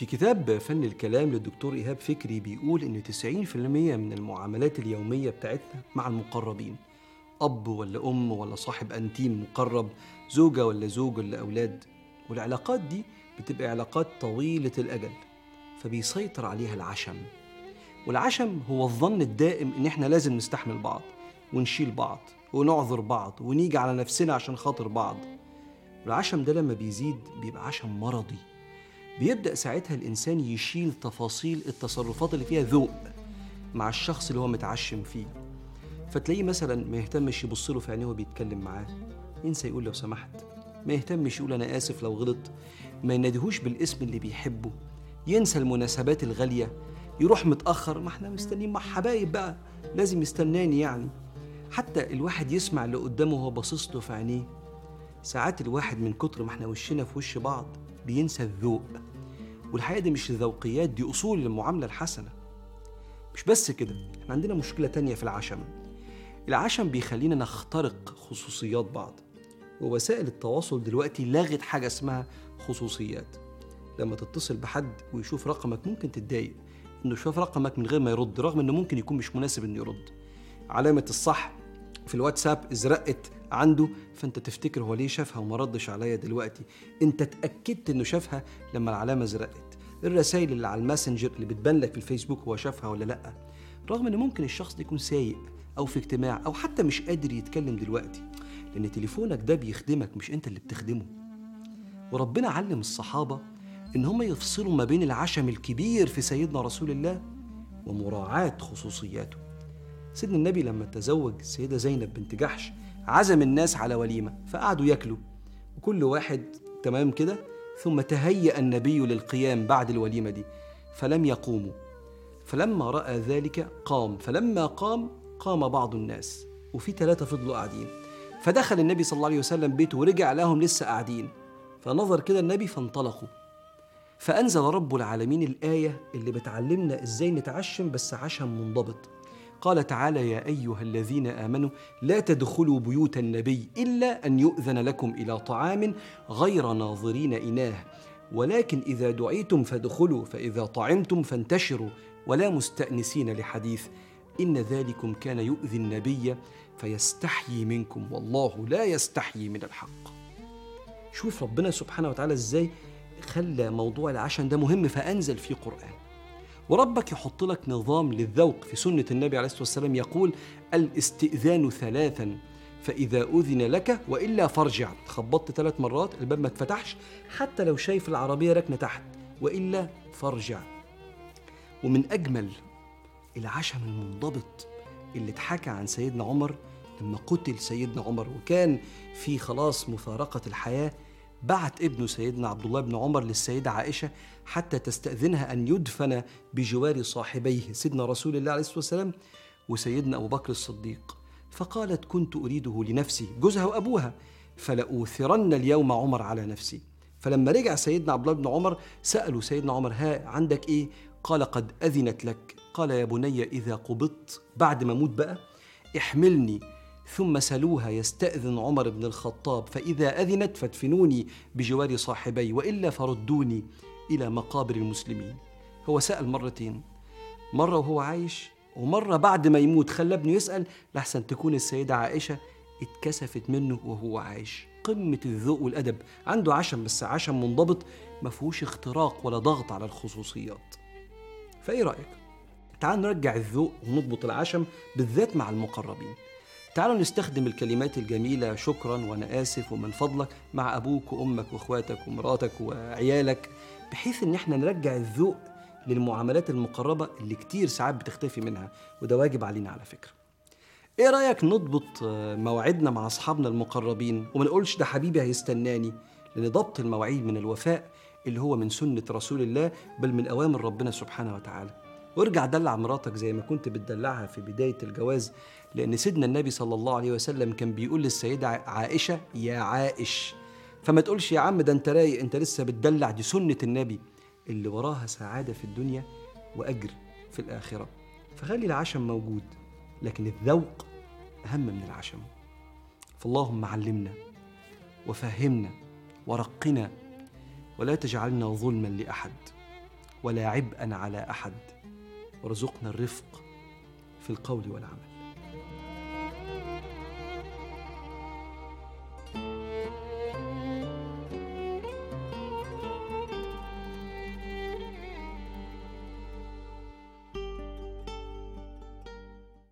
في كتاب فن الكلام للدكتور إيهاب فكري بيقول إن 90% من المعاملات اليومية بتاعتنا مع المقربين. أب ولا أم ولا صاحب أنتيم مقرب زوجة ولا زوج ولا أولاد. والعلاقات دي بتبقى علاقات طويلة الأجل فبيسيطر عليها العشم. والعشم هو الظن الدائم إن إحنا لازم نستحمل بعض ونشيل بعض ونعذر بعض ونيجي على نفسنا عشان خاطر بعض. والعشم ده لما بيزيد بيبقى عشم مرضي. بيبدأ ساعتها الإنسان يشيل تفاصيل التصرفات اللي فيها ذوق مع الشخص اللي هو متعشم فيه. فتلاقيه مثلا ما يهتمش يبص له في عينيه وهو بيتكلم معاه. ينسى يقول لو سمحت. ما يهتمش يقول أنا آسف لو غلط ما يناديهوش بالاسم اللي بيحبه. ينسى المناسبات الغالية. يروح متأخر. ما إحنا مستنيين. مع حبايب بقى. لازم يستناني يعني. حتى الواحد يسمع اللي قدامه وهو باصص له في عينيه. ساعات الواحد من كتر ما إحنا وشنا في وش بعض بينسى الذوق. والحقيقة دي مش ذوقيات دي أصول المعاملة الحسنة. مش بس كده إحنا عندنا مشكلة تانية في العشم. العشم بيخلينا نخترق خصوصيات بعض. ووسائل التواصل دلوقتي لغت حاجة اسمها خصوصيات. لما تتصل بحد ويشوف رقمك ممكن تتضايق. إنه شاف رقمك من غير ما يرد رغم إنه ممكن يكون مش مناسب إنه يرد. علامة الصح في الواتساب ازرقت عنده فأنت تفتكر هو ليه شافها وما ردش عليا دلوقتي. أنت اتأكدت إنه شافها لما العلامة ازرقت الرسائل اللي على الماسنجر اللي بتبان لك في الفيسبوك هو شافها ولا لأ؟ رغم إن ممكن الشخص ده يكون سايق أو في اجتماع أو حتى مش قادر يتكلم دلوقتي. لأن تليفونك ده بيخدمك مش أنت اللي بتخدمه. وربنا علم الصحابة إن هم يفصلوا ما بين العشم الكبير في سيدنا رسول الله ومراعاة خصوصياته. سيدنا النبي لما تزوج السيده زينب بنت جحش عزم الناس على وليمة فقعدوا ياكلوا. وكل واحد تمام كده؟ ثم تهيأ النبي للقيام بعد الوليمة دي. فلم يقوموا. فلما رأى ذلك قام. فلما قام قام بعض الناس. وفي ثلاثة فضلوا قاعدين. فدخل النبي صلى الله عليه وسلم بيته ورجع لهم لسه قاعدين. فنظر كده النبي فانطلقوا. فأنزل رب العالمين الآية اللي بتعلمنا إزاي نتعشم بس عشم منضبط. قال تعالى يا أيها الذين آمنوا لا تدخلوا بيوت النبي إلا أن يؤذن لكم إلى طعام غير ناظرين إناه. ولكن إذا دعيتم فادخلوا فإذا طعمتم فانتشروا ولا مستأنسين لحديث. إن ذلكم كان يؤذي النبي فيستحيي منكم والله لا يستحيي من الحق. شوف ربنا سبحانه وتعالى إزاي خلى موضوع العشم ده مهم فأنزل فيه قرآن. وربك يحط لك نظام للذوق في سنة النبي عليه الصلاة والسلام يقول الاستئذان ثلاثا فإذا أذن لك وإلا فارجع. خبطت ثلاث مرات الباب ما اتفتحش حتى لو شايف العربية راكنة تحت وإلا فارجع. ومن أجمل العشم المنضبط اللي اتحكى عن سيدنا عمر لما قتل سيدنا عمر وكان في خلاص مفارقة الحياة بعت ابنه سيدنا عبد الله بن عمر للسيدة عائشة حتى تستأذنها أن يدفن بجوار صاحبيه سيدنا رسول الله عليه الصلاة والسلام وسيدنا أبو بكر الصديق. فقالت كنت أريده لنفسي جوزها وأبوها فلأوثرن اليوم عمر على نفسي. فلما رجع سيدنا عبد الله بن عمر سألوا سيدنا عمر ها عندك إيه؟ قال قد أذنت لك. قال يا بني إذا قبضت بعد ما أموت بقى احملني ثم سلوها يستأذن عمر بن الخطاب فإذا أذنت فادفنوني بجوار صاحبي وإلا فردوني إلى مقابر المسلمين. هو سأل مرتين مرة وهو عايش؟ ومرة بعد ما يموت خلى ابنه يسأل لحسن تكون السيدة عائشة اتكسفت منه وهو عايش. قمة الذوق والأدب. عنده عشم بس عشم منضبط ما فيهوش اختراق ولا ضغط على الخصوصيات. فإيه رأيك؟ تعال نرجع الذوق ونضبط العشم بالذات مع المقربين. تعالوا نستخدم الكلمات الجميلة شكرا وأنا آسف ومن فضلك مع أبوك وأمك وأخواتك ومراتك وعيالك بحيث إن إحنا نرجع الذوق للمعاملات المقربة اللي كتير ساعات بتختفي منها وده واجب علينا على فكرة. إيه رأيك نضبط مواعيدنا مع أصحابنا المقربين؟ وما نقولش ده حبيبي هيستناني لأن ضبط المواعيد من الوفاء اللي هو من سنة رسول الله بل من أوامر ربنا سبحانه وتعالى. وارجع دلع مراتك زي ما كنت بتدلعها في بداية الجواز لأن سيدنا النبي صلى الله عليه وسلم كان بيقول للسيدة عائشة يا عائش. فما تقولش يا عم ده انت رايق انت لسه بتدلع دي سنة النبي. اللي وراها سعادة في الدنيا وأجر في الآخرة. فخلي العشم موجود لكن الذوق أهم من العشم. فاللهم علمنا وفهمنا ورقنا ولا تجعلنا ظلما لأحد ولا عبئا على أحد. وارزقنا الرفق في القول والعمل.